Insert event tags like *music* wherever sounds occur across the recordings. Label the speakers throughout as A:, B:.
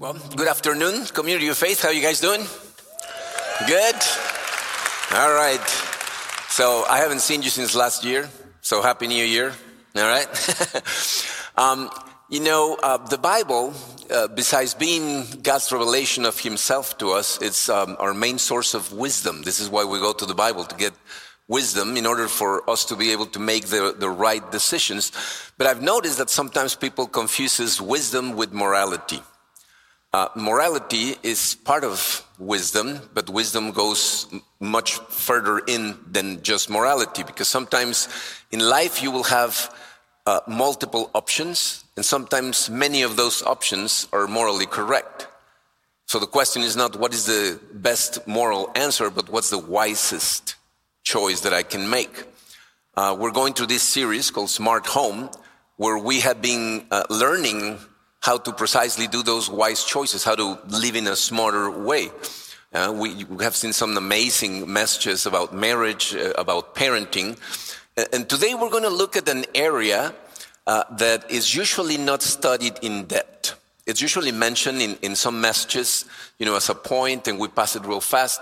A: Well, good afternoon, community of faith. How are you guys doing? Good. All right. So I haven't seen you since last year. So happy New Year. All right. *laughs* um, you know, uh, the Bible, uh, besides being God's revelation of Himself to us, it's um, our main source of wisdom. This is why we go to the Bible to get wisdom in order for us to be able to make the, the right decisions. But I've noticed that sometimes people confuses wisdom with morality. Uh, morality is part of wisdom, but wisdom goes much further in than just morality because sometimes in life you will have uh, multiple options, and sometimes many of those options are morally correct. So the question is not what is the best moral answer, but what's the wisest choice that I can make. Uh, we're going through this series called Smart Home, where we have been uh, learning how to precisely do those wise choices, how to live in a smarter way. Uh, we, we, have seen some amazing messages about marriage, uh, about parenting. And today we're going to look at an area uh, that is usually not studied in depth. It's usually mentioned in, in some messages, you know, as a point, and we pass it real fast.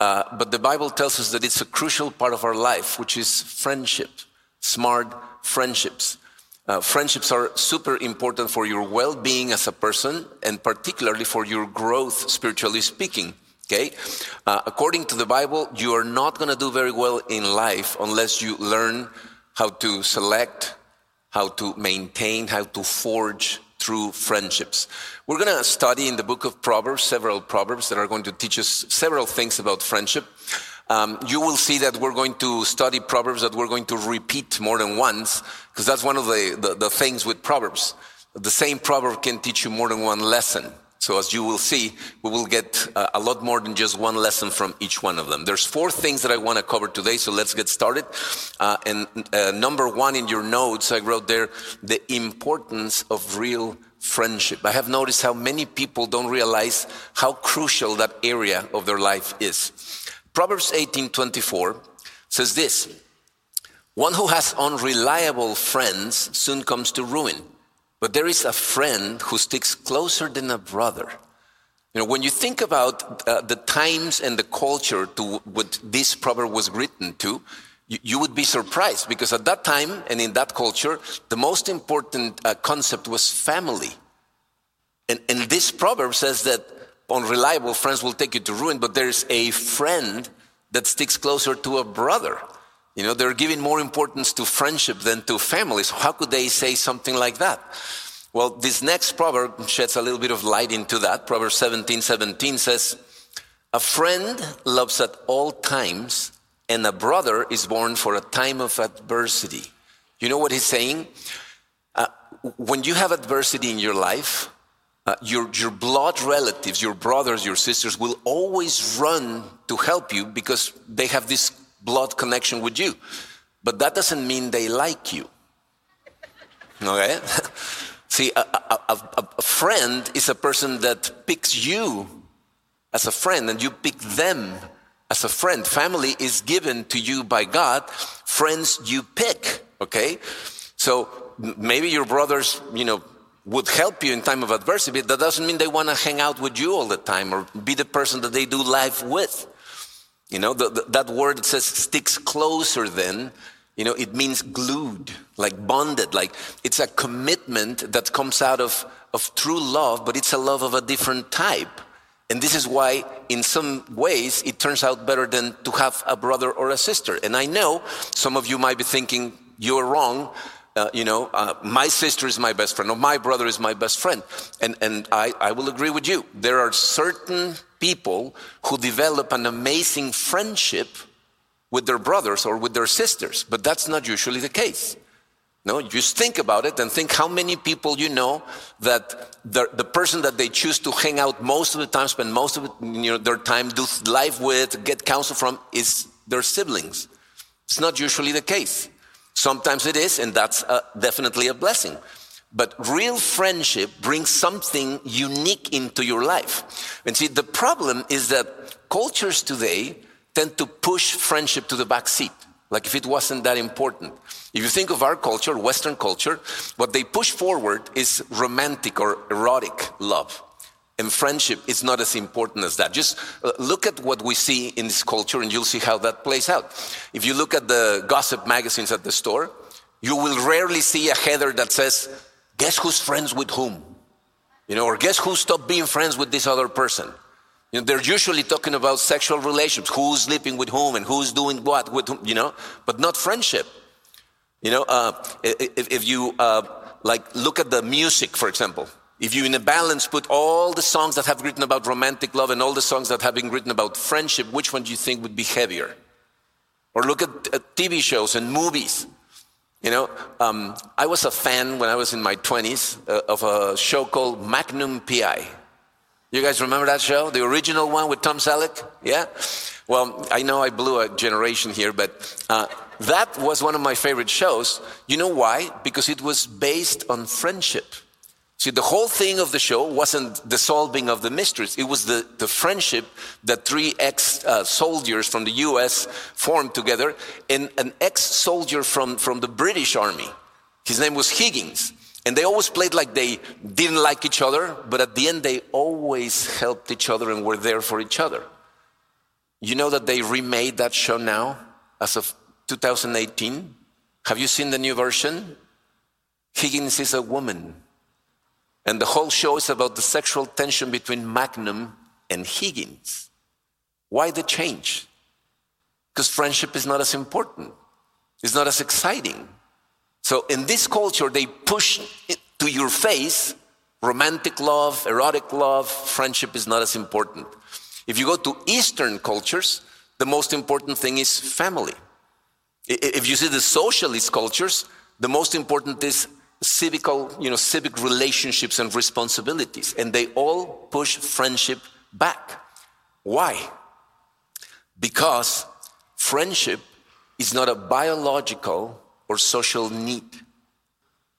A: Uh, but the Bible tells us that it's a crucial part of our life, which is friendship, smart friendships. Uh, friendships are super important for your well being as a person and particularly for your growth, spiritually speaking. Okay? Uh, according to the Bible, you are not going to do very well in life unless you learn how to select, how to maintain, how to forge through friendships. We're going to study in the book of Proverbs several Proverbs that are going to teach us several things about friendship. Um, you will see that we're going to study Proverbs that we're going to repeat more than once, because that's one of the, the, the, things with Proverbs. The same proverb can teach you more than one lesson. So as you will see, we will get uh, a lot more than just one lesson from each one of them. There's four things that I want to cover today, so let's get started. Uh, and uh, number one in your notes, I wrote there the importance of real friendship. I have noticed how many people don't realize how crucial that area of their life is. Proverbs 18:24 says this: One who has unreliable friends soon comes to ruin, but there is a friend who sticks closer than a brother. You know, when you think about uh, the times and the culture to what this proverb was written to, you, you, would be surprised because at that time and in that culture, the most important uh, concept was family. And, and this proverb says that unreliable friends will take you to ruin, but there's a friend that sticks closer to a brother. You know, they're giving more importance to friendship than to families. How could they say something like that? Well, this next proverb sheds a little bit of light into that. Proverbs 17 17 says, A friend loves at all times, and a brother is born for a time of adversity. You know what he's saying? Uh, when you have adversity in your life, uh, your, your blood relatives, your brothers, your sisters will always run to help you because they have this blood connection with you. But that doesn't mean they like you. Okay? *laughs* See, a, a, a, a friend is a person that picks you as a friend and you pick them as a friend. Family is given to you by God. Friends you pick. Okay? So maybe your brothers, you know, would help you in time of adversity, that doesn't mean they want to hang out with you all the time or be the person that they do life with. You know, the, the, that word says sticks closer than, you know, it means glued, like bonded, like it's a commitment that comes out of, of true love, but it's a love of a different type. And this is why, in some ways, it turns out better than to have a brother or a sister. And I know some of you might be thinking, you're wrong uh, you know, uh, my sister is my best friend, or my brother is my best friend. And, and I, I will agree with you. There are certain people who develop an amazing friendship with their brothers or with their sisters, but that's not usually the case. No, just think about it and think how many people you know that the, the person that they choose to hang out most of the time, spend most of you know, their time, do life with, get counsel from, is their siblings. It's not usually the case. Sometimes it is, and that's a, definitely a blessing. But real friendship brings something unique into your life. And see, the problem is that cultures today tend to push friendship to the back seat, like if it wasn't that important. If you think of our culture, Western culture, what they push forward is romantic or erotic love. And friendship is not as important as that. Just uh, look at what we see in this culture and you'll see how that plays out. If you look at the gossip magazines at the store, you will rarely see a header that says, Guess who's friends with whom? You know, or guess who stopped being friends with this other person? You know, they're usually talking about sexual relations, who's sleeping with whom and who's doing what with whom, you know, but not friendship. You know, uh, if, if, you uh, like look at the music, for example, if you in a balance put all the songs that have written about romantic love and all the songs that have been written about friendship, which one do you think would be heavier? Or look at, at TV shows and movies. You know, um, I was a fan when I was in my 20s uh, of a show called Magnum PI. You guys remember that show? The original one with Tom Selleck? Yeah? Well, I know I blew a generation here, but uh, that was one of my favorite shows. You know why? Because it was based on friendship. See, the whole thing of the show wasn't the solving of the mysteries. It was the, the friendship that three ex uh, soldiers from the US formed together and an ex soldier from, from the British Army. His name was Higgins. And they always played like they didn't like each other, but at the end, they always helped each other and were there for each other. You know that they remade that show now as of 2018? Have you seen the new version? Higgins is a woman. And the whole show is about the sexual tension between Magnum and Higgins. Why the change? Because friendship is not as important, it's not as exciting. So in this culture, they push to your face romantic love, erotic love, friendship is not as important. If you go to Eastern cultures, the most important thing is family. If you see the socialist cultures, the most important is civical, you know, civic relationships and responsibilities, and they all push friendship back. Why? Because friendship is not a biological or social need.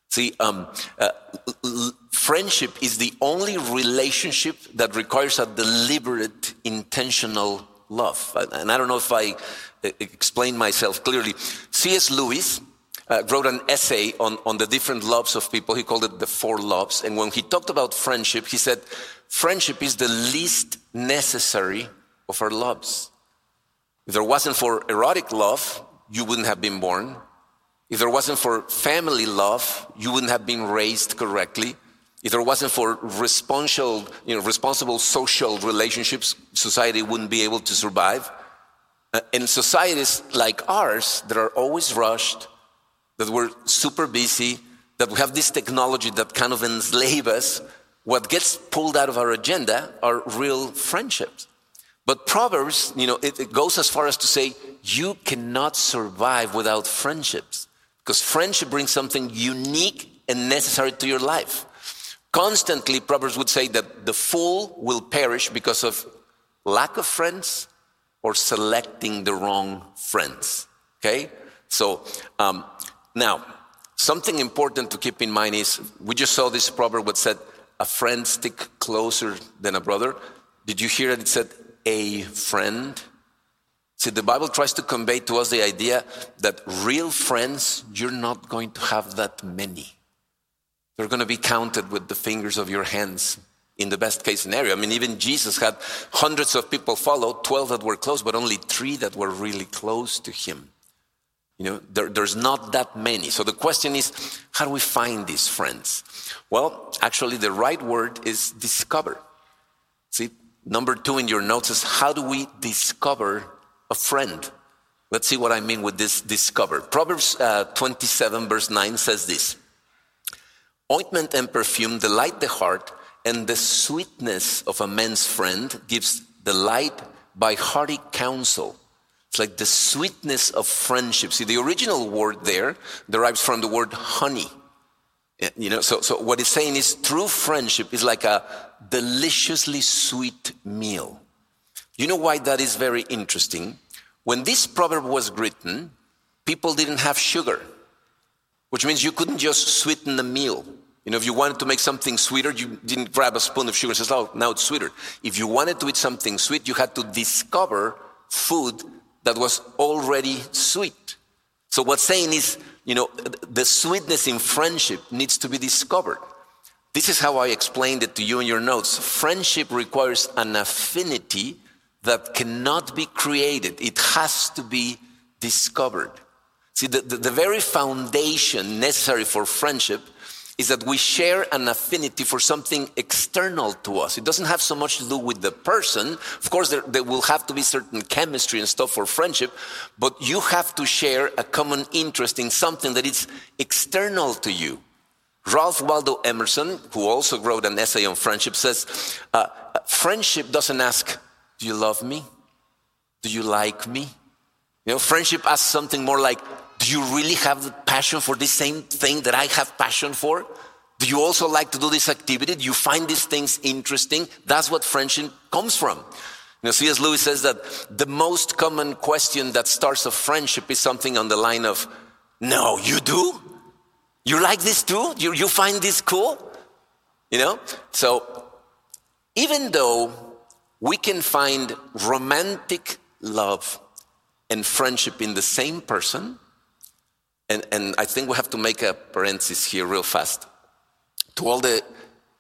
A: See, um, uh, friendship is the only relationship that requires a deliberate, intentional love. And I don't know if I explained myself clearly. C.S. Lewis uh, wrote an essay on, on the different loves of people. He called it the four loves. And when he talked about friendship, he said, friendship is the least necessary of our loves. If there wasn't for erotic love, you wouldn't have been born. If there wasn't for family love, you wouldn't have been raised correctly. If there wasn't for responsible, you know, responsible social relationships, society wouldn't be able to survive. Uh, in societies like ours that are always rushed, that we're super busy, that we have this technology that kind of enslaves us, what gets pulled out of our agenda are real friendships. But Proverbs, you know, it, it goes as far as to say, you cannot survive without friendships. Because friendship brings something unique and necessary to your life. Constantly, Proverbs would say that the fool will perish because of lack of friends or selecting the wrong friends. Okay? So, um, now, something important to keep in mind is we just saw this proverb that said, a friend stick closer than a brother. Did you hear it? It said, a friend. See, the Bible tries to convey to us the idea that real friends, you're not going to have that many. They're going to be counted with the fingers of your hands in the best case scenario. I mean, even Jesus had hundreds of people follow, 12 that were close, but only three that were really close to him. You know, there, there's not that many. So the question is, how do we find these friends? Well, actually, the right word is discover. See, number two in your notes is how do we discover a friend? Let's see what I mean with this discover. Proverbs uh, 27, verse 9 says this Ointment and perfume delight the heart, and the sweetness of a man's friend gives delight by hearty counsel. It's like the sweetness of friendship. See, the original word there derives from the word honey. You know, so, so what it's saying is true friendship is like a deliciously sweet meal. You know why that is very interesting? When this proverb was written, people didn't have sugar, which means you couldn't just sweeten the meal. You know, if you wanted to make something sweeter, you didn't grab a spoon of sugar and say, oh, now it's sweeter. If you wanted to eat something sweet, you had to discover food that was already sweet. So what's saying is, you know, the sweetness in friendship needs to be discovered. This is how I explained it to you in your notes. Friendship requires an affinity that cannot be created, it has to be discovered. See, the, the, the, very foundation necessary for friendship is that we share an affinity for something external to us. It doesn't have so much to do with the person. Of course, there, there will have to be certain chemistry and stuff for friendship, but you have to share a common interest in something that is external to you. Ralph Waldo Emerson, who also wrote an essay on friendship, says uh, friendship doesn't ask, Do you love me? Do you like me? You know, friendship asks something more like, Do you really have the passion for this same thing that I have passion for? Do you also like to do this activity? Do you find these things interesting? That's what friendship comes from. You know, C.S. Lewis says that the most common question that starts a friendship is something on the line of, No, you do? You like this too? You, you find this cool? You know? So, even though we can find romantic love and friendship in the same person, and, and I think we have to make a parenthesis here real fast. To all the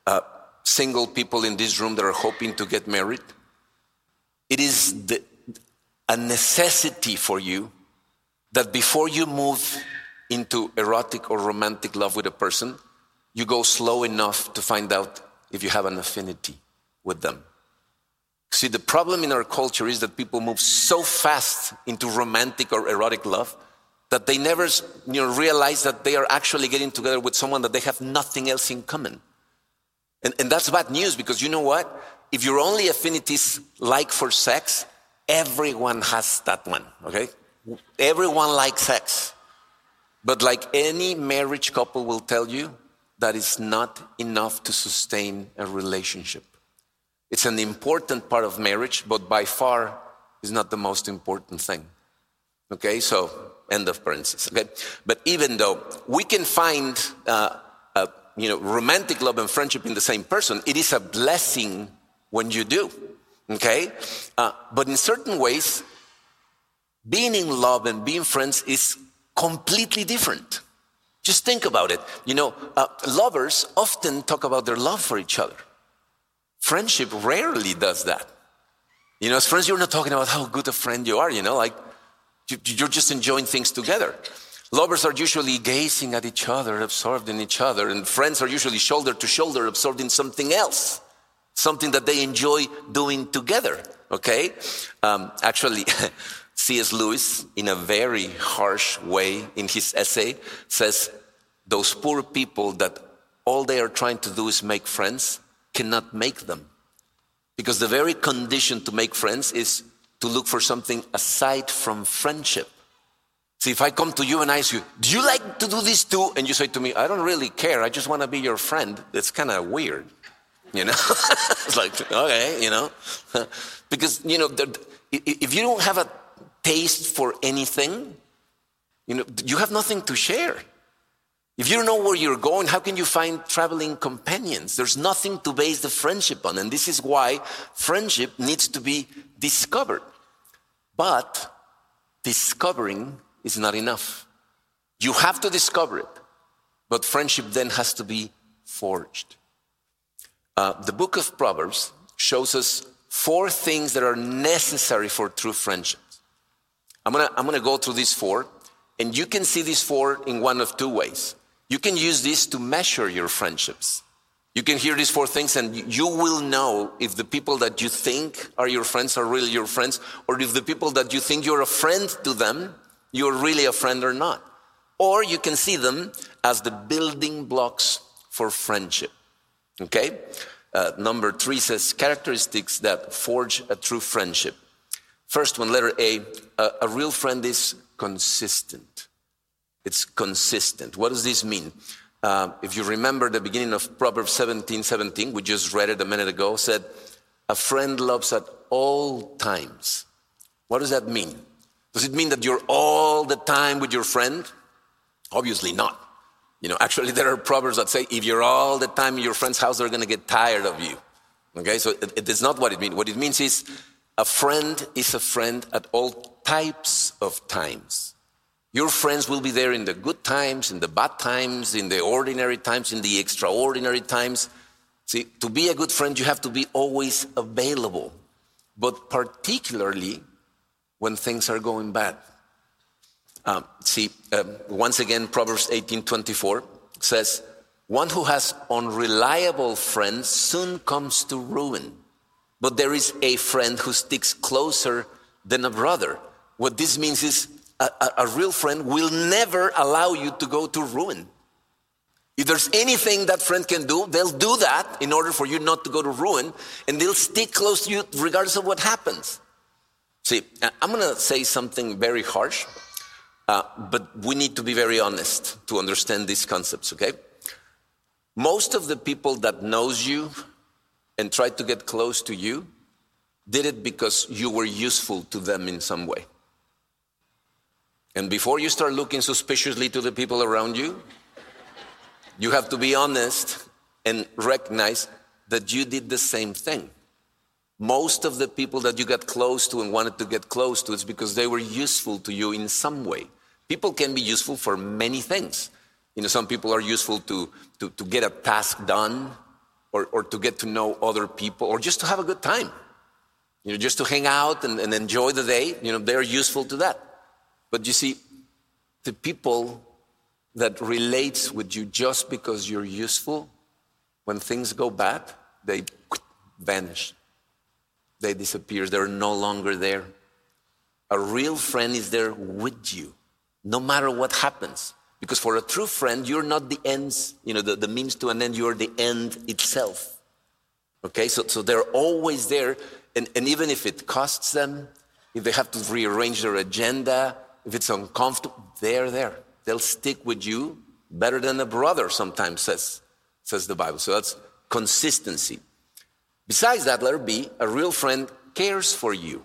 A: uh, single people in this room that are hoping to get married, it is the, a necessity for you that before you move into erotic or romantic love with a person, you go slow enough to find out if you have an affinity with them. See, the problem in our culture is that people move so fast into romantic or erotic love that they never you know, realize that they are actually getting together with someone that they have nothing else in common. And, and that's bad news because you know what? If your only affinities like for sex, everyone has that one, okay? Everyone likes sex. But like any marriage couple will tell you, that is not enough to sustain a relationship. It's an important part of marriage, but by far is not the most important thing. Okay, so end of parenthesis. Okay, but even though we can find, uh, you know, romantic love and friendship in the same person, it is a blessing when you do. Okay, uh, but in certain ways, being in love and being friends is completely different. Just think about it. You know, uh, lovers often talk about their love for each other. Friendship rarely does that. You know, as friends, you're not talking about how good a friend you are, you know, like you're just enjoying things together. Lovers are usually gazing at each other, absorbed in each other, and friends are usually shoulder to shoulder, absorbed in something else, something that they enjoy doing together. Okay? Um, actually, *laughs* C.S. Lewis, in a very harsh way in his essay, says those poor people that all they are trying to do is make friends cannot make them. Because the very condition to make friends is to look for something aside from friendship. See, if I come to you and I ask you, Do you like to do this too? And you say to me, I don't really care. I just want to be your friend. That's kind of weird. You know? *laughs* it's like, okay, you know? *laughs* because, you know, if you don't have a taste for anything, you know, you have nothing to share. If you don't know where you're going, how can you find traveling companions? There's nothing to base the friendship on. And this is why friendship needs to be discovered. But discovering is not enough. You have to discover it, but friendship then has to be forged. Uh, the book of Proverbs shows us four things that are necessary for true friendship. I'm gonna, I'm gonna go through these four, and you can see these four in one of two ways. You can use this to measure your friendships. You can hear these four things, and you will know if the people that you think are your friends are really your friends, or if the people that you think you're a friend to them, you're really a friend or not. Or you can see them as the building blocks for friendship. Okay? Uh, number three says characteristics that forge a true friendship. First one, letter A, a, a real friend is consistent. It's consistent. What does this mean? Uh, if you remember the beginning of Proverbs 17 17, we just read it a minute ago, said, A friend loves at all times. What does that mean? Does it mean that you're all the time with your friend? Obviously not. You know, actually, *laughs* there are proverbs that say if you're all the time in your friend's house, they're going to get tired of you. Okay, so it, it is not what it means. What it means is a friend is a friend at all types of times. Your friends will be there in the good times, in the bad times, in the ordinary times, in the extraordinary times. See, to be a good friend, you have to be always available, but particularly when things are going bad. Um, see, um, once again, Proverbs 18:24 says, "One who has unreliable friends soon comes to ruin, but there is a friend who sticks closer than a brother." What this means is a, a, a real friend will never allow you to go to ruin. If there's anything that friend can do, they'll do that in order for you not to go to ruin, and they'll stick close to you regardless of what happens. See, I'm going to say something very harsh, uh, but we need to be very honest to understand these concepts, okay? Most of the people that knows you and try to get close to you did it because you were useful to them in some way. And before you start looking suspiciously to the people around you, you have to be honest and recognize that you did the same thing. Most of the people that you got close to and wanted to get close to, it's because they were useful to you in some way. People can be useful for many things. You know, some people are useful to, to, to get a task done or, or to get to know other people or just to have a good time. You know, just to hang out and, and enjoy the day, you know, they're useful to that. But you see, the people that relates with you just because you're useful, when things go bad, they vanish. They disappear. They're no longer there. A real friend is there with you, no matter what happens. Because for a true friend, you're not the ends, you know, the, the means to an end, you're the end itself. Okay, so, so they're always there. And, and even if it costs them, if they have to rearrange their agenda, if it's uncomfortable, they're there. They'll stick with you better than a brother, sometimes says, says the Bible. So that's consistency. Besides that, letter B, a real friend cares for you.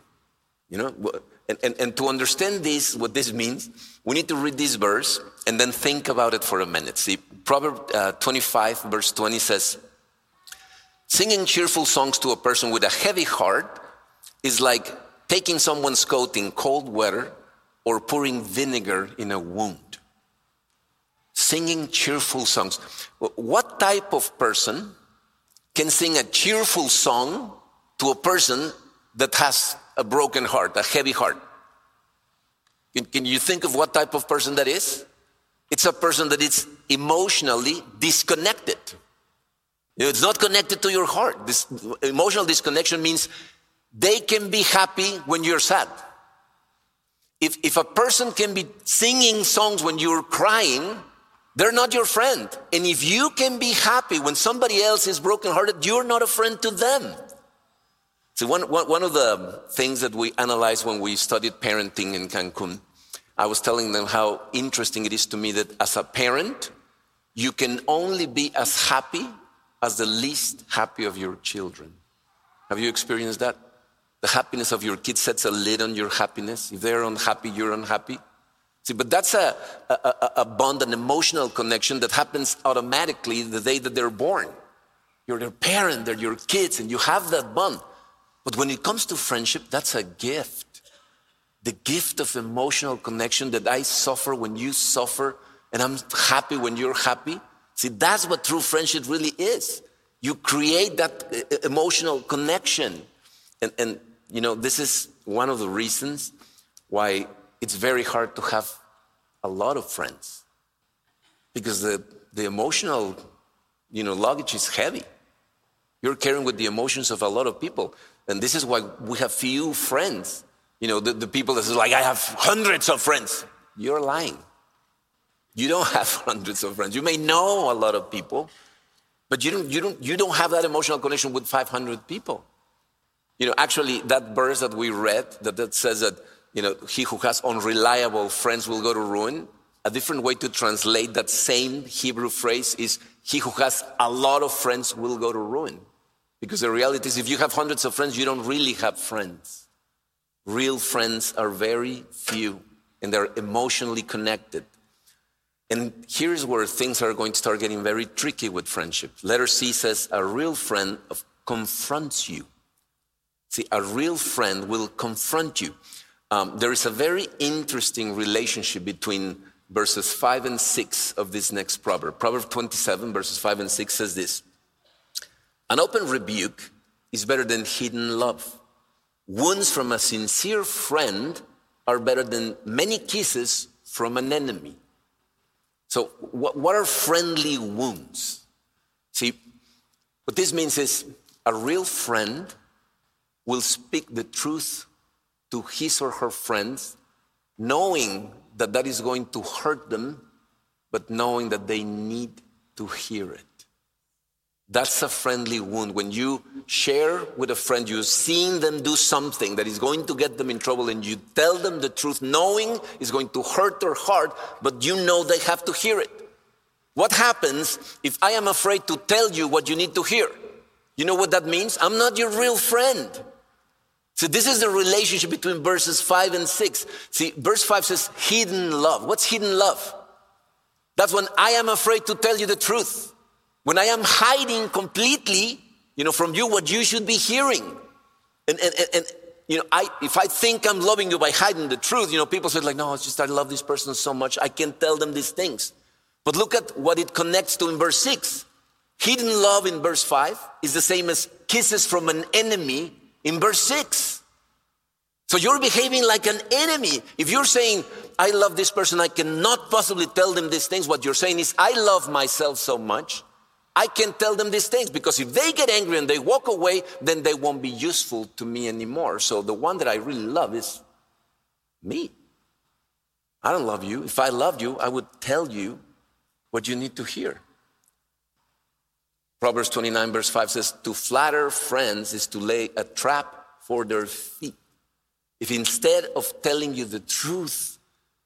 A: You know, and, and, and to understand this, what this means, we need to read this verse and then think about it for a minute. See, Proverbs uh, 25, verse 20 says, Singing cheerful songs to a person with a heavy heart is like taking someone's coat in cold weather or pouring vinegar in a wound. Singing cheerful songs. What type of person can sing a cheerful song to a person that has a broken heart, a heavy heart? Can, can you think of what type of person that is? It's a person that is emotionally disconnected. It's not connected to your heart. This emotional disconnection means they can be happy when you're sad. If, if a person can be singing songs when you're crying, they're not your friend. And if you can be happy when somebody else is brokenhearted, you're not a friend to them. See, one, one of the things that we analyzed when we studied parenting in Cancun, I was telling them how interesting it is to me that as a parent, you can only be as happy as the least happy of your children. Have you experienced that? The happiness of your kids sets a lid on your happiness. If they're unhappy, you're unhappy. See, but that's a, a, a, bond, an emotional connection that happens automatically the day that they're born. You're their parent, they're your kids, and you have that bond. But when it comes to friendship, that's a gift. The gift of emotional connection that I suffer when you suffer, and I'm happy when you're happy. See, that's what true friendship really is. You create that eh, eh, emotional connection. And, and you know, this is one of the reasons why it's very hard to have a lot of friends because the, the emotional you know, luggage is heavy. You're carrying with the emotions of a lot of people. And this is why we have few friends. You know, the, the people that say, like, I have hundreds of friends. You're lying. You don't *laughs* have hundreds of friends. You may know a lot of people, but you don't, you don't, you don't have that emotional connection with 500 people. You know, actually, that verse that we read that, that says that, you know, he who has unreliable friends will go to ruin. A different way to translate that same Hebrew phrase is he who has a lot of friends will go to ruin. Because the reality is, if you have hundreds of friends, you don't really have friends. Real friends are very few and they're emotionally connected. And here's where things are going to start getting very tricky with friendship. Letter C says, a real friend confronts you. See, a real friend will confront you. um, there is a very interesting relationship between verses 5 and 6 of this next proverb. Proverb 27, verses 5 and 6 says this An open rebuke is better than hidden love. Wounds from a sincere friend are better than many kisses from an enemy. So, what, what are friendly wounds? See, what this means is a real friend will speak the truth to his or her friends, knowing that that is going to hurt them, but knowing that they need to hear it. That's a friendly wound. When you share with a friend, you're seeing them do something that is going to get them in trouble, and you tell them the truth, knowing it's going to hurt their heart, but you know they have to hear it. What happens if I am afraid to tell you what you need to hear? You know what that means? I'm not your real friend. So, this is the relationship between verses 5 and 6. See, verse 5 says hidden love. What's hidden love? That's when I am afraid to tell you the truth. When I am hiding completely, you know, from you what you should be hearing. And, and, and, you know, I, if I think I'm loving you by hiding the truth, you know, people say like, no, it's just I love this person so much, I can't tell them these things. But look at what it connects to in verse 6. Hidden love in verse 5 is the same as kisses from an enemy in verse 6. So you're behaving like an enemy. If you're saying, I love this person, I cannot possibly tell them these things, what you're saying is, I love myself so much I can tell them these things because if they get angry and they walk away, then they won't be useful to me anymore. So the one that I really love is me. I don't love you. If I loved you, I would tell you what you need to hear. Proverbs 29, verse 5 says, To flatter friends is to lay a trap for their feet. If instead of telling you the truth,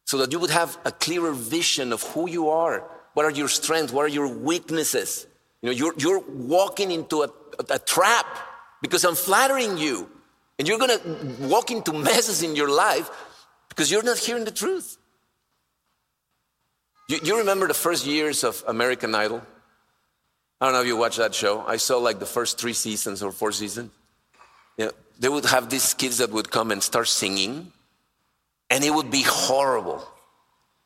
A: so that you would have a clearer vision of who you are, what are your strengths, what are your weaknesses, you know, you're, you're walking into a, a, trap because I'm flattering you. And you're going to walk into messes in your life because you're not hearing the truth. You, you, remember the first years of American Idol? I don't know if you watched that show. I saw like the first three seasons or four seasons. You know, they would have these kids that would come and start singing, and it would be horrible.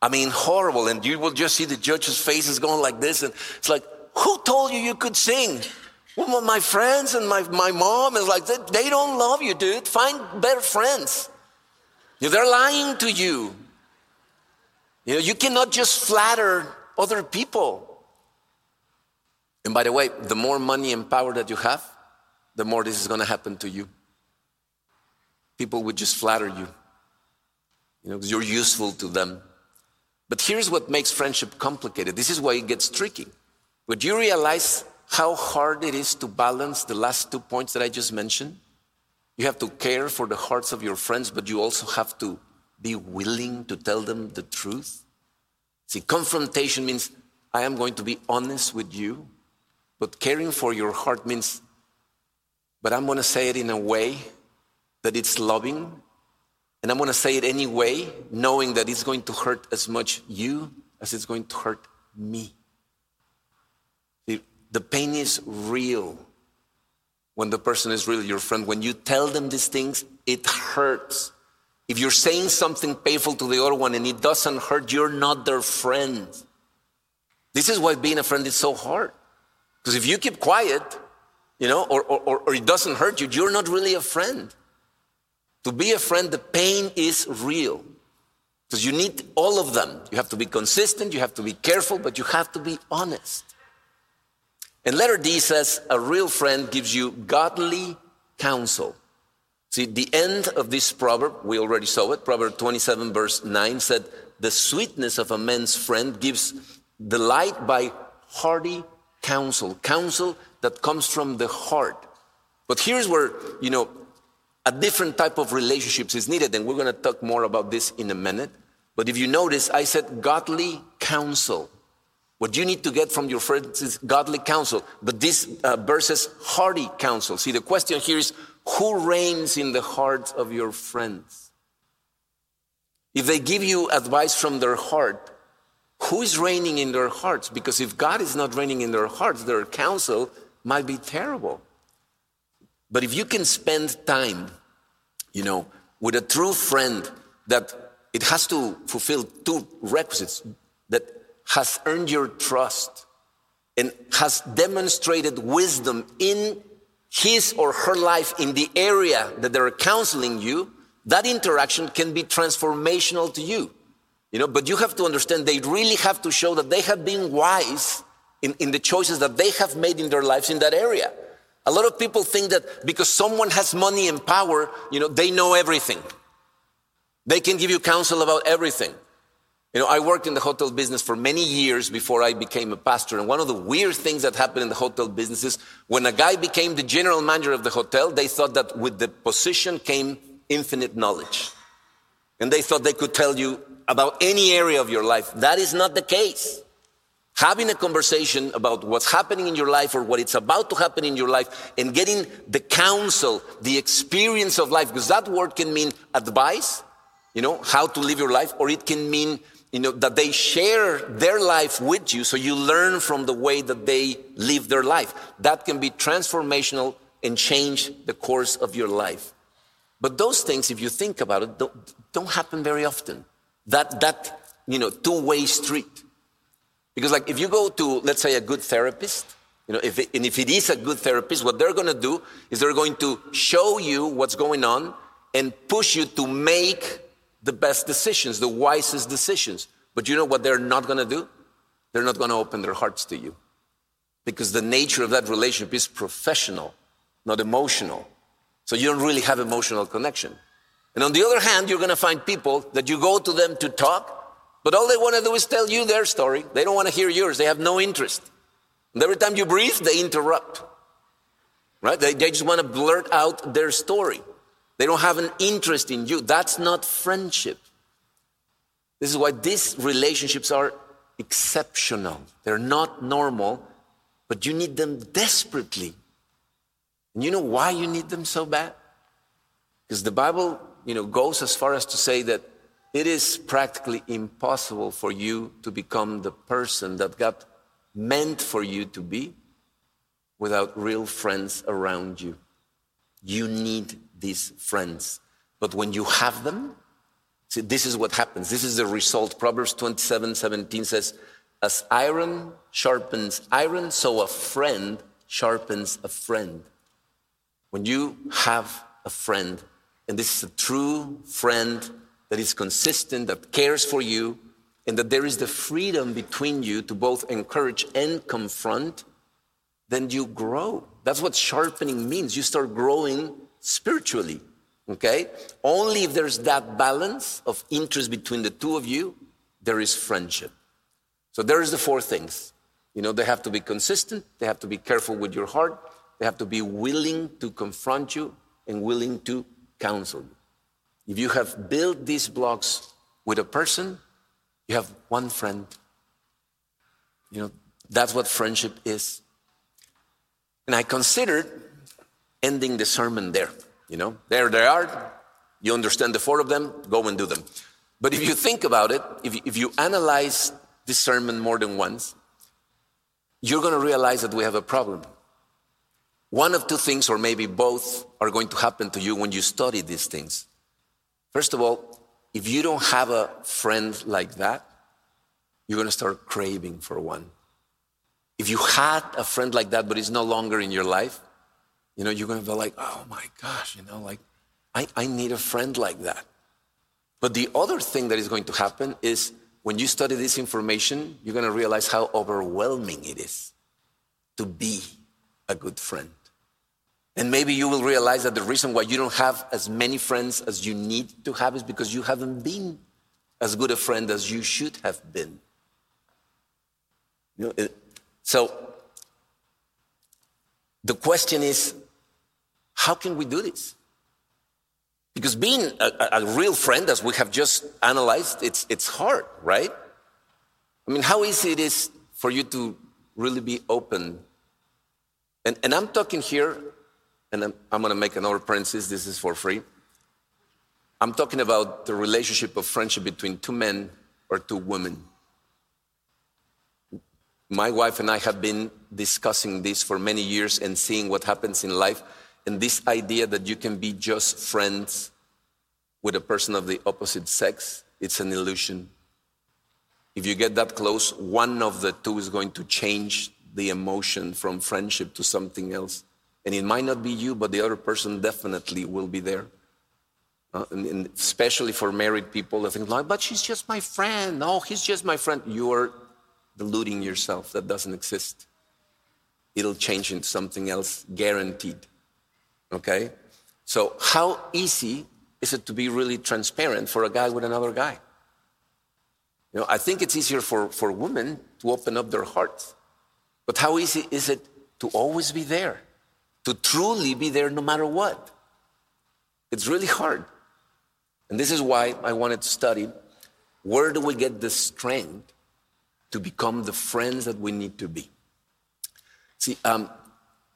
A: I mean, horrible. And you will just see the judges' faces going like this, and it's like, who told you you could sing? Well, my friends and my, my mom is like, they don't love you, dude. Find better friends. They're lying to you. You know, you cannot just flatter other people. And by the way, the more money and power that you have, the more this is going to happen to you. People would just flatter you, you know, because you're useful to them. But here's what makes friendship complicated. This is why it gets tricky. Would you realize how hard it is to balance the last two points that I just mentioned? You have to care for the hearts of your friends, but you also have to be willing to tell them the truth. See, confrontation means I am going to be honest with you, but caring for your heart means, but I'm going to say it in a way that it's loving, and I'm going to say it anyway, knowing that it's going to hurt as much you as it's going to hurt me. The pain is real when the person is really your friend. When you tell them these things, it hurts. If you're saying something painful to the other one and it doesn't hurt, you're not their friend. This is why being a friend is so hard. Because if you keep quiet, you know, or, or, or it doesn't hurt you, you're not really a friend. To be a friend, the pain is real. Because you need all of them. You have to be consistent, you have to be careful, but you have to be honest. And letter D says, a real friend gives you godly counsel. See, the end of this proverb, we already saw it, Proverb 27, verse 9 said, The sweetness of a man's friend gives delight by hearty counsel, counsel that comes from the heart. But here's where, you know, a different type of relationships is needed, and we're going to talk more about this in a minute. But if you notice, I said godly counsel. What you need to get from your friends is godly counsel. But this uh, verse says hearty counsel. See, the question here is who reigns in the hearts of your friends? If they give you advice from their heart, who is reigning in their hearts? Because if God is not reigning in their hearts, their counsel might be terrible. But if you can spend time, you know, with a true friend that it has to fulfill two requisites that has earned your trust and has demonstrated wisdom in his or her life in the area that they're counseling you, that interaction can be transformational to you. You know, but you have to understand they really have to show that they have been wise in, in the choices that they have made in their lives in that area. A lot of people think that because someone has money and power, you know, they know everything. They can give you counsel about everything. You know, I worked in the hotel business for many years before I became a pastor. And one of the weird things that happened in the hotel business is when a guy became the general manager of the hotel, they thought that with the position came infinite knowledge. And they thought they could tell you about any area of your life. That is not the case. Having a conversation about what's happening in your life or what it's about to happen in your life and getting the counsel, the experience of life, because that word can mean advice, you know, how to live your life, or it can mean you know, that they share their life with you so you learn from the way that they live their life. That can be transformational and change the course of your life. But those things, if you think about it, don't, don't happen very often. That, that, you know, two-way street. Because like if you go to, let's say, a good therapist, you know, if it, and if it is a good therapist, what they're going to do is they're going to show you what's going on and push you to make the best decisions, the wisest decisions. But you know what they're not going to do? They're not going to open their hearts to you. Because the nature of that relationship is professional, not emotional. So you don't really have emotional connection. And on the other hand, you're going to find people that you go to them to talk, but all they want to do is tell you their story. They don't want to hear yours. They have no interest. And every time you breathe, they interrupt. Right? They, they just want to blurt out their story. They don't have an interest in you. That's not friendship. This is why these relationships are exceptional. They're not normal, but you need them desperately. And you know why you need them so bad? Because the Bible, you know, goes as far as to say that it is practically impossible for you to become the person that God meant for you to be without real friends around you. You need these friends. But when you have them, see, this is what happens. This is the result. Proverbs 27 17 says, As iron sharpens iron, so a friend sharpens a friend. When you have a friend, and this is a true friend that is consistent, that cares for you, and that there is the freedom between you to both encourage and confront, then you grow. That's what sharpening means. You start growing spiritually. Okay? Only if there's that balance of interest between the two of you, there is friendship. So there's the four things. You know, they have to be consistent, they have to be careful with your heart, they have to be willing to confront you and willing to counsel you. If you have built these blocks with a person, you have one friend. You know, that's what friendship is. And I considered ending the sermon there. You know, there they are. You understand the four of them, go and do them. But if you think about it, if, if you analyze this sermon more than once, you're going to realize that we have a problem. One of two things, or maybe both, are going to happen to you when you study these things. First of all, if you don't have a friend like that, you're going to start craving for one. If you had a friend like that, but he's no longer in your life, you know, you're going to be like, oh my gosh, you know, like I, I need a friend like that. But the other thing that is going to happen is when you study this information, you're going to realize how overwhelming it is to be a good friend. And maybe you will realize that the reason why you don't have as many friends as you need to have is because you haven't been as good a friend as you should have been. You know, so the question is how can we do this? Because being a, a, real friend, as we have just analyzed, it's, it's hard, right? I mean, how easy it is for you to really be open. And, and I'm talking here, and I'm, I'm going to make another parenthesis, this is for free. I'm talking about the relationship of friendship between two men or two women. My wife and I have been discussing this for many years and seeing what happens in life and this idea that you can be just friends with a person of the opposite sex, it's an illusion. If you get that close, one of the two is going to change the emotion from friendship to something else. And it might not be you, but the other person definitely will be there. Uh, and, and, especially for married people, they think, like, but she's just my friend. No, he's just my friend. You're deluding yourself. That doesn't exist. It'll change into something else, guaranteed. Okay? So, how easy is it to be really transparent for a guy with another guy? You know, I think it's easier for, for women to open up their hearts. But how easy is it to always be there? To truly be there no matter what? It's really hard. And this is why I wanted to study where do we get the strength to become the friends that we need to be? See, um,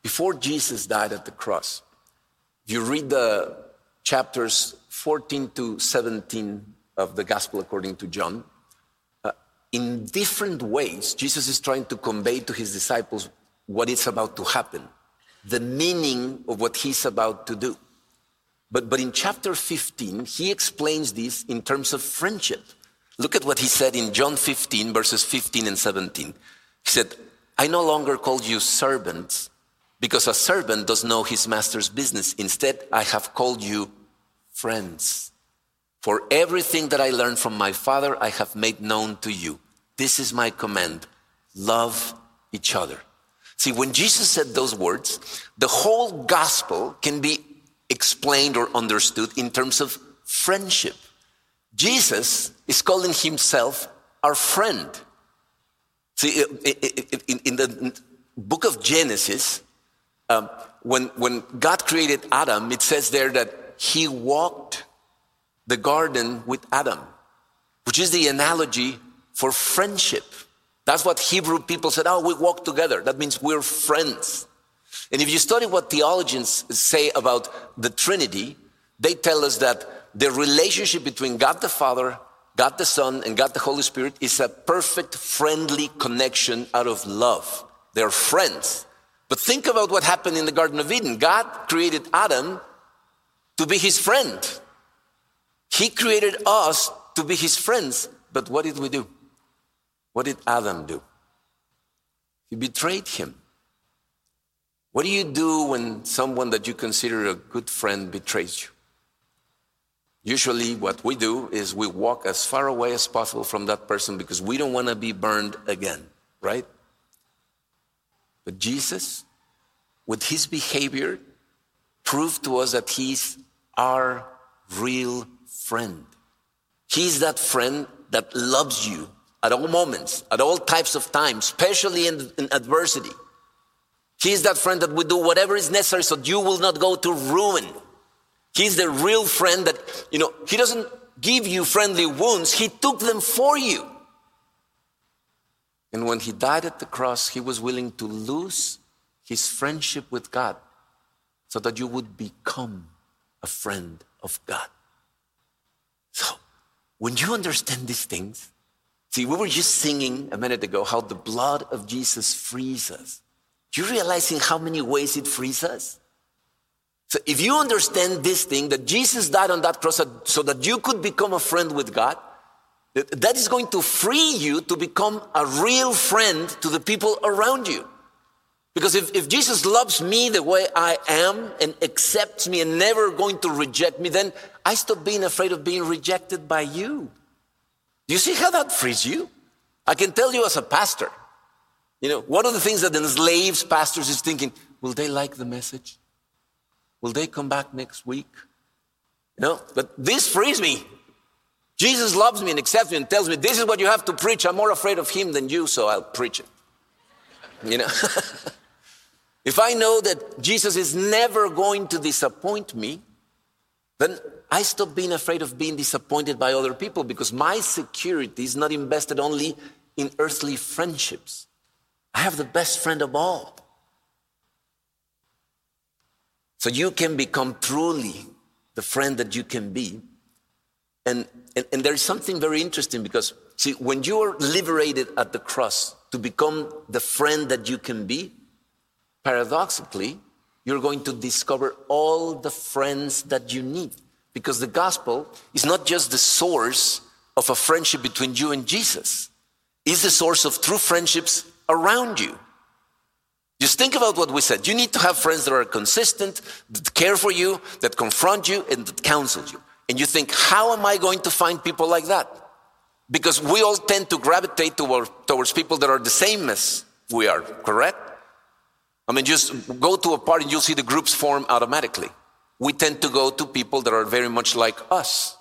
A: before Jesus died at the cross, if you read the chapters 14 to 17 of the Gospel according to John, uh, in different ways, Jesus is trying to convey to his disciples what is about to happen, the meaning of what he's about to do. But, but in chapter 15, he explains this in terms of friendship. Look at what he said in John 15, verses 15 and 17. He said, I no longer call you servants because a servant does know his master's business. Instead, I have called you friends. For everything that I learned from my father, I have made known to you. This is my command love each other. See, when Jesus said those words, the whole gospel can be explained or understood in terms of friendship. Jesus is calling himself our friend. See, in the book of Genesis, um, when, when God created Adam, it says there that he walked the garden with Adam, which is the analogy for friendship. That's what Hebrew people said, oh, we walk together. That means we're friends. And if you study what theologians say about the Trinity, they tell us that the relationship between God the Father, God the Son, and God the Holy Spirit is a perfect friendly connection out of love. They're friends. But think about what happened in the Garden of Eden. God created Adam to be his friend. He created us to be his friends. But what did we do? What did Adam do? He betrayed him. What do you do when someone that you consider a good friend betrays you? Usually, what we do is we walk as far away as possible from that person because we don't want to be burned again, right? But Jesus, with his behavior, proved to us that he's our real friend. He's that friend that loves you at all moments, at all types of times, especially in, in adversity. He's that friend that will do whatever is necessary so you will not go to ruin. He's the real friend that, you know, he doesn't give you friendly wounds, he took them for you. And when he died at the cross, he was willing to lose his friendship with God so that you would become a friend of God. So, when you understand these things, see, we were just singing a minute ago how the blood of Jesus frees us. Do you realize in how many ways it frees us? So if you understand this thing, that Jesus died on that cross so that you could become a friend with God, that is going to free you to become a real friend to the people around you. Because if, if Jesus loves me the way I am and accepts me and never going to reject me, then I stop being afraid of being rejected by you. Do you see how that frees you? I can tell you as a pastor, you know, one of the things that enslaves pastors is thinking, will they like the message? Will they come back next week? You know, but this frees me. Jesus loves me and accepts me and tells me, this is what you have to preach. I'm more afraid of him than you, so I'll preach it. You know? *laughs* if I know that Jesus is never going to disappoint me, then I stop being afraid of being disappointed by other people because my security is not invested only in earthly friendships. I have the best friend of all. So you can become truly the friend that you can be. And, and, and there's something very interesting because, see, when you're liberated at the cross to become the friend that you can be, paradoxically, you're going to discover all the friends that you need. Because the gospel is not just the source of a friendship between you and Jesus, it's the source of true friendships around you. Just think about what we said. You need to have friends that are consistent, that care for you, that confront you, and that counsel you. And you think, how am I going to find people like that? Because we all tend to gravitate toward, towards people that are the same as we are, correct? I mean, just go to a party and you'll see the groups form automatically. We tend to go to people that are very much like us.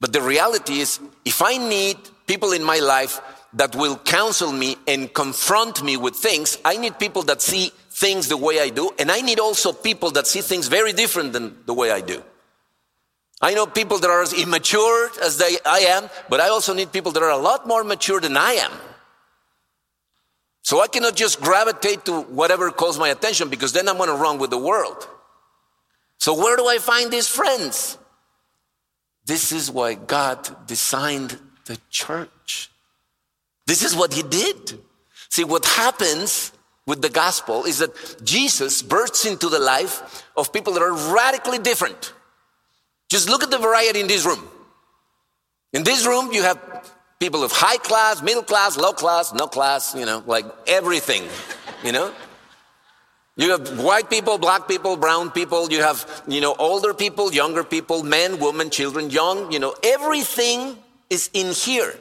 A: But the reality is, if I need people in my life that will counsel me and confront me with things. I need people that see things the way I do, and I need also people that see things very different than the way I do. I know people that are as immature as they, I am, but I also need people that are a lot more mature than I am. So I cannot just gravitate to whatever calls my attention because then I'm going to run with the world. So where do I find these friends? This is why God designed the church. This is what he did. See, what happens with the gospel is that Jesus bursts into the life of people that are radically different. Just look at the variety in this room. In this room, you have people of high class, middle class, low class, no class, you know, like everything, you know? You have white people, black people, brown people, you have, you know, older people, younger people, men, women, children, young, you know, everything is in here.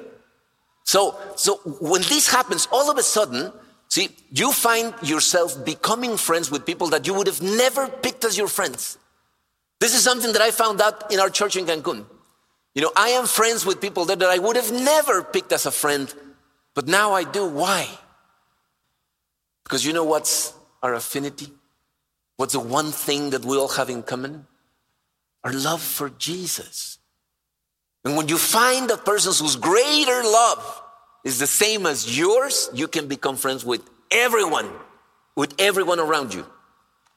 A: So, so when this happens, all of a sudden, see, you find yourself becoming friends with people that you would have never picked as your friends. This is something that I found out in our church in Cancun. You know, I am friends with people there that I would have never picked as a friend, but now I do. Why? Because you know what's our affinity? What's the one thing that we all have in common? Our love for Jesus. And when you find a person whose greater love is the same as yours, you can become friends with everyone, with everyone around you.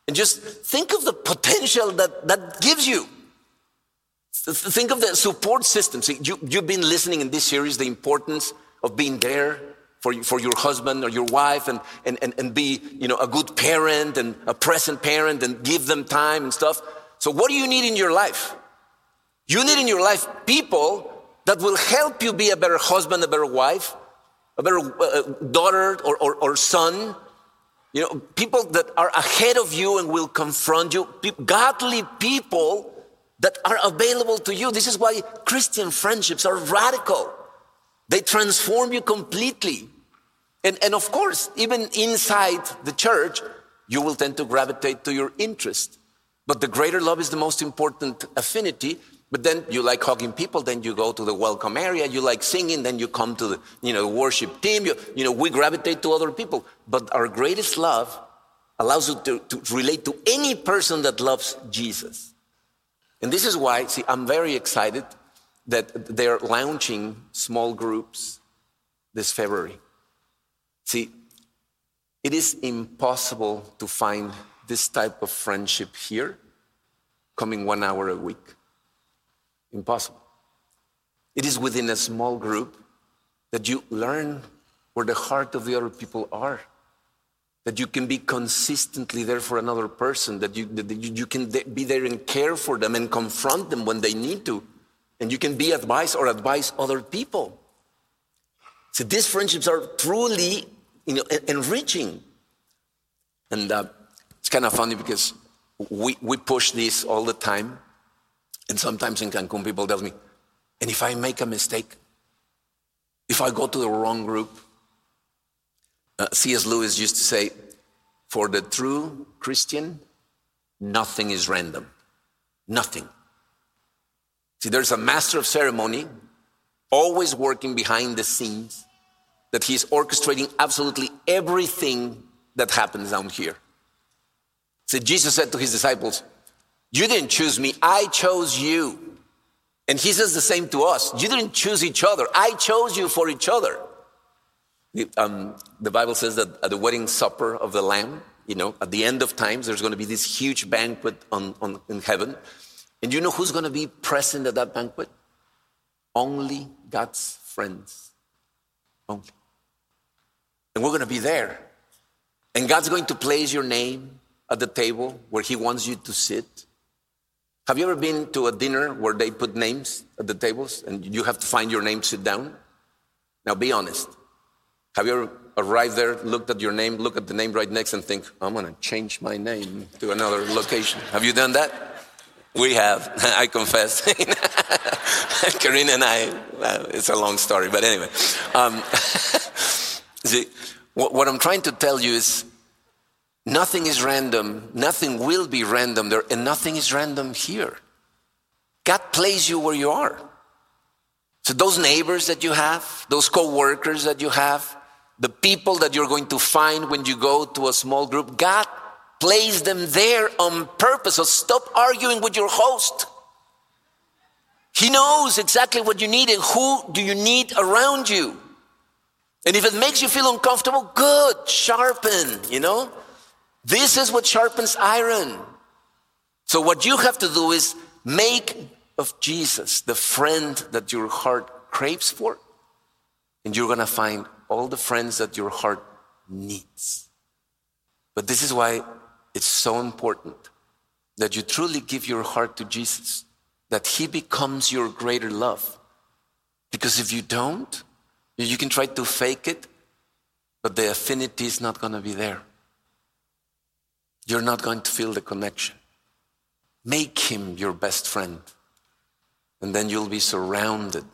A: And just think of the potential that that gives you. Think of the support system. See, you, you've been listening in this series the importance of being there for, for your husband or your wife and, and, and, and be you know, a good parent and a present parent and give them time and stuff. So, what do you need in your life? You need in your life people that will help you be a better husband, a better wife, a better uh, daughter or, or, or, son. You know, people that are ahead of you and will confront you, godly people that are available to you. This is why Christian friendships are radical. They transform you completely. And, and of course, even inside the church, you will tend to gravitate to your interest. But the greater love is the most important affinity but then you like hugging people, then you go to the welcome area. You like singing, then you come to the you know worship team. You, you know we gravitate to other people. But our greatest love allows you to, to relate to any person that loves Jesus. And this is why, see, I'm very excited that they're launching small groups this February. See, it is impossible to find this type of friendship here coming one hour a week. Impossible. It is within a small group that you learn where the heart of the other people are. That you can be consistently there for another person, that you, that you can be there and care for them and confront them when they need to. And you can be advice or advise other people. So these friendships are truly you know, enriching. And uh, it's kind of funny because we, we push this all the time. And sometimes in Cancun, people tell me, and if I make a mistake, if I go to the wrong group, uh, C.S. Lewis used to say, for the true Christian, nothing is random. Nothing. See, there's a master of ceremony always working behind the scenes that he's orchestrating absolutely everything that happens down here. See, Jesus said to his disciples, you didn't choose me, I chose you. And he says the same to us. You didn't choose each other, I chose you for each other. The, um, the Bible says that at the wedding supper of the Lamb, you know, at the end of times, there's going to be this huge banquet on, on, in heaven. And you know who's going to be present at that banquet? Only God's friends. Only. And we're going to be there. And God's going to place your name at the table where He wants you to sit. Have you ever been to a dinner where they put names at the tables and you have to find your name, sit down? Now be honest. Have you ever arrived there, looked at your name, look at the name right next, and think, I'm going to change my name to another location? Have you done that? We have, *laughs* I confess. *laughs* Karina and I, well, it's a long story, but anyway. Um, *laughs* see, what, what I'm trying to tell you is nothing is random, nothing will be random there, and nothing is random here. God placed you where you are. So those neighbors that you have, those co-workers that you have, the people that you're going to find when you go to a small group, God placed them there on purpose. So stop arguing with your host. He knows exactly what you need and who do you need around you. And if it makes you feel uncomfortable, good, sharpen, you know? This is what sharpens iron. So what you have to do is make of Jesus the friend that your heart craves for, and you're going to find all the friends that your heart needs. But this is why it's so important that you truly give your heart to Jesus, that He becomes your greater love. Because if you don't, you can try to fake it, but the affinity is not going to be there. You're not going to feel the connection. Make Him your best friend, and then you'll be surrounded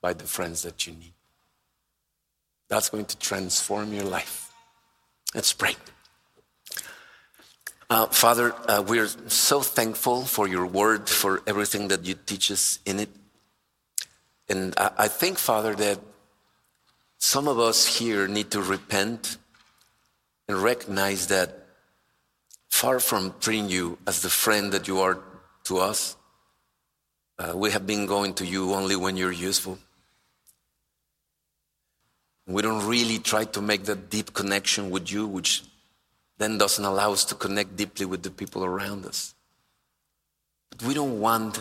A: by the friends that you need. That's going to transform your life. Let's pray. Uh, Father, uh, we're so thankful for your word, for everything that you teach us in it. And I, I think, Father, that some of us here need to repent and recognize that far from treating you as the friend that you are to us, uh, we have been going to you only when you're useful. We don't really try to make that deep connection with you, which then doesn't allow us to connect deeply with the people around us. But we don't want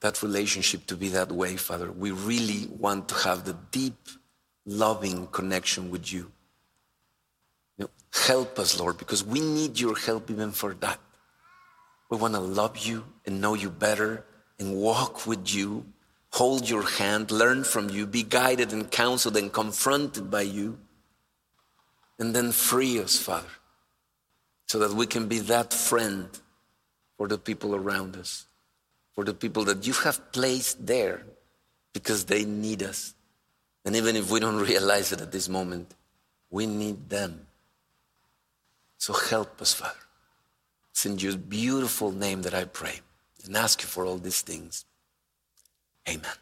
A: that relationship to be that way, Father. We really want to have the deep, loving connection with you. you know, help us, Lord, because we need your help even for that. We want to love you and know you better and walk with you hold your hand, learn from you, be guided and counseled and confronted by you, and then free us, Father, so that we can be that friend for the people around us, for the people that you have placed there because they need us. And even if we don't *laughs* realize it at this moment, we need them. So help us, Father. It's in your beautiful name that I pray and ask you for all these things. Amen.